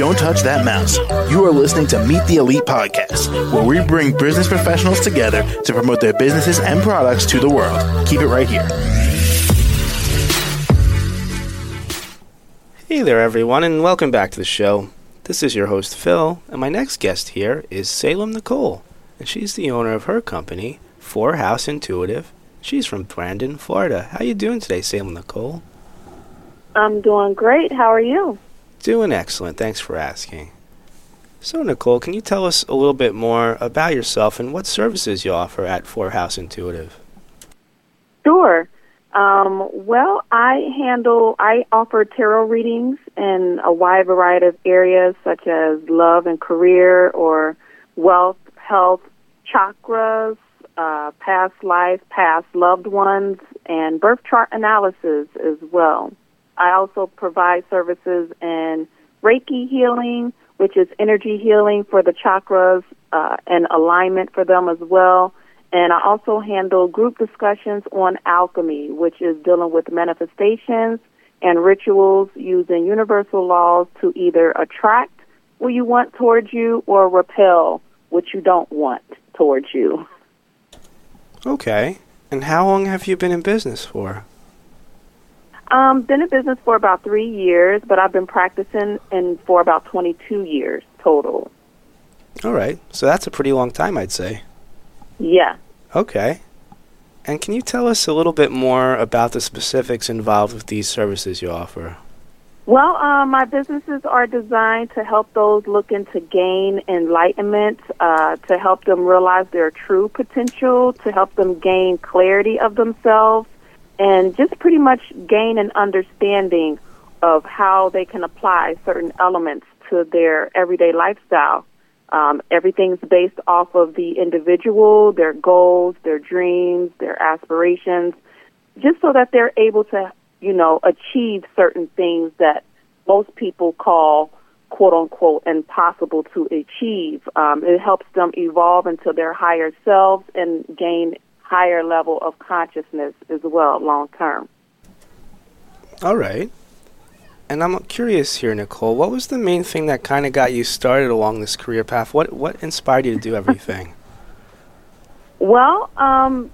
Don't touch that mouse. You are listening to Meet the Elite podcast, where we bring business professionals together to promote their businesses and products to the world. Keep it right here. Hey there, everyone, and welcome back to the show. This is your host, Phil, and my next guest here is Salem Nicole, and she's the owner of her company, Four House Intuitive. She's from Brandon, Florida. How are you doing today, Salem Nicole? I'm doing great. How are you? Doing excellent. Thanks for asking. So, Nicole, can you tell us a little bit more about yourself and what services you offer at Four House Intuitive? Sure. Um, well, I handle, I offer tarot readings in a wide variety of areas such as love and career or wealth, health, chakras, uh, past life, past loved ones, and birth chart analysis as well. I also provide services in Reiki healing, which is energy healing for the chakras uh, and alignment for them as well and I also handle group discussions on alchemy, which is dealing with manifestations and rituals using universal laws to either attract what you want towards you or repel what you don't want towards you. Okay. And how long have you been in business for? Um, been in business for about three years, but I've been practicing in for about 22 years total. All right. So that's a pretty long time, I'd say. Yeah. Okay. And can you tell us a little bit more about the specifics involved with these services you offer? Well, uh, my businesses are designed to help those looking to gain enlightenment, uh, to help them realize their true potential, to help them gain clarity of themselves, and just pretty much gain an understanding of how they can apply certain elements to their everyday lifestyle. Um, everything's based off of the individual, their goals, their dreams, their aspirations, just so that they're able to, you know, achieve certain things that most people call quote unquote impossible to achieve. Um, it helps them evolve into their higher selves and gain higher level of consciousness as well long term. All right. And I'm curious here, Nicole. What was the main thing that kind of got you started along this career path? What what inspired you to do everything? well, um,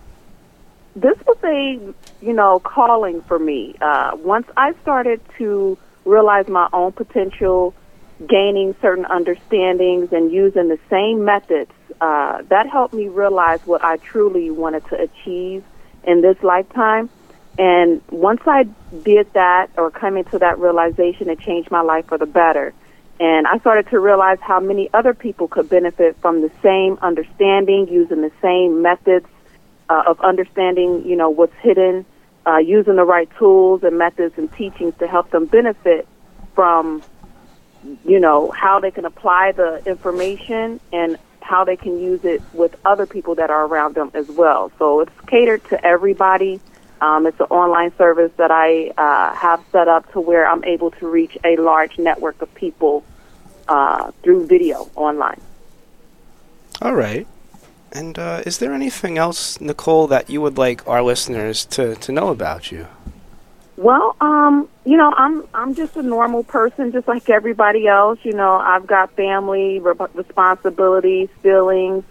this was a you know calling for me. Uh, once I started to realize my own potential, gaining certain understandings, and using the same methods, uh, that helped me realize what I truly wanted to achieve in this lifetime. And once I did that or come into that realization, it changed my life for the better. And I started to realize how many other people could benefit from the same understanding, using the same methods uh, of understanding, you know, what's hidden, uh, using the right tools and methods and teachings to help them benefit from, you know, how they can apply the information and how they can use it with other people that are around them as well. So it's catered to everybody. Um, it's an online service that I uh, have set up to where I'm able to reach a large network of people uh, through video online. All right. And uh, is there anything else, Nicole, that you would like our listeners to, to know about you? Well, um, you know, I'm I'm just a normal person, just like everybody else. You know, I've got family re- responsibilities, feelings,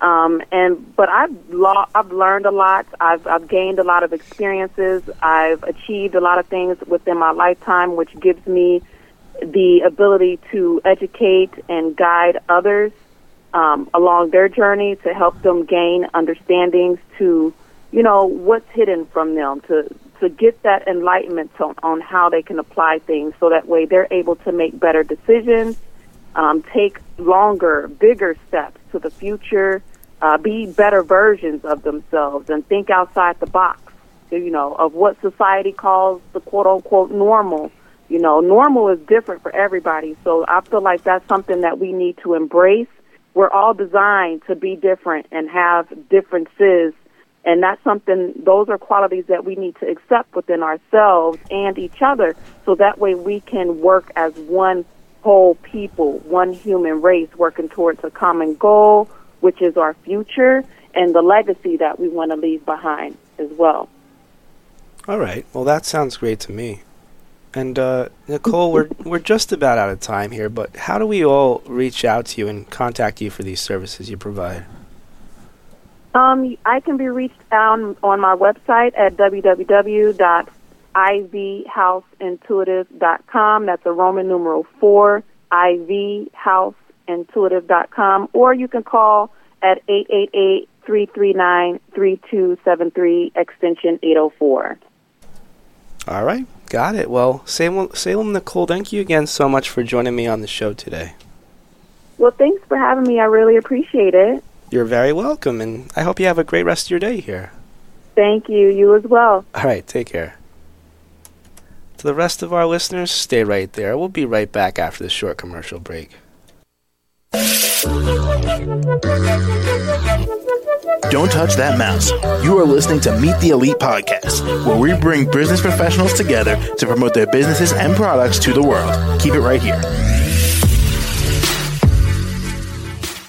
um, and but I've lo- I've learned a lot. I've I've gained a lot of experiences. I've achieved a lot of things within my lifetime, which gives me the ability to educate and guide others um, along their journey to help them gain understandings to, you know, what's hidden from them to to get that enlightenment on, on how they can apply things, so that way they're able to make better decisions, um, take longer, bigger steps to the future uh, be better versions of themselves and think outside the box, you know, of what society calls the quote unquote normal. You know, normal is different for everybody. So I feel like that's something that we need to embrace. We're all designed to be different and have differences. And that's something, those are qualities that we need to accept within ourselves and each other so that way we can work as one whole people, one human race working towards a common goal which is our future and the legacy that we want to leave behind as well. All right. Well, that sounds great to me. And uh, Nicole, we're we're just about out of time here, but how do we all reach out to you and contact you for these services you provide? Um, I can be reached out on my website at www.ivhouseintuitive.com. That's a Roman numeral four, ivhouseintuitive.com. Or you can call at 888-339-3273, extension 804. All right, got it. Well, Salem, Salem Nicole, thank you again so much for joining me on the show today. Well, thanks for having me. I really appreciate it. You're very welcome, and I hope you have a great rest of your day here. Thank you. You as well. All right, take care. To the rest of our listeners, stay right there. We'll be right back after this short commercial break. Don't touch that mouse. You are listening to Meet the Elite Podcast, where we bring business professionals together to promote their businesses and products to the world. Keep it right here.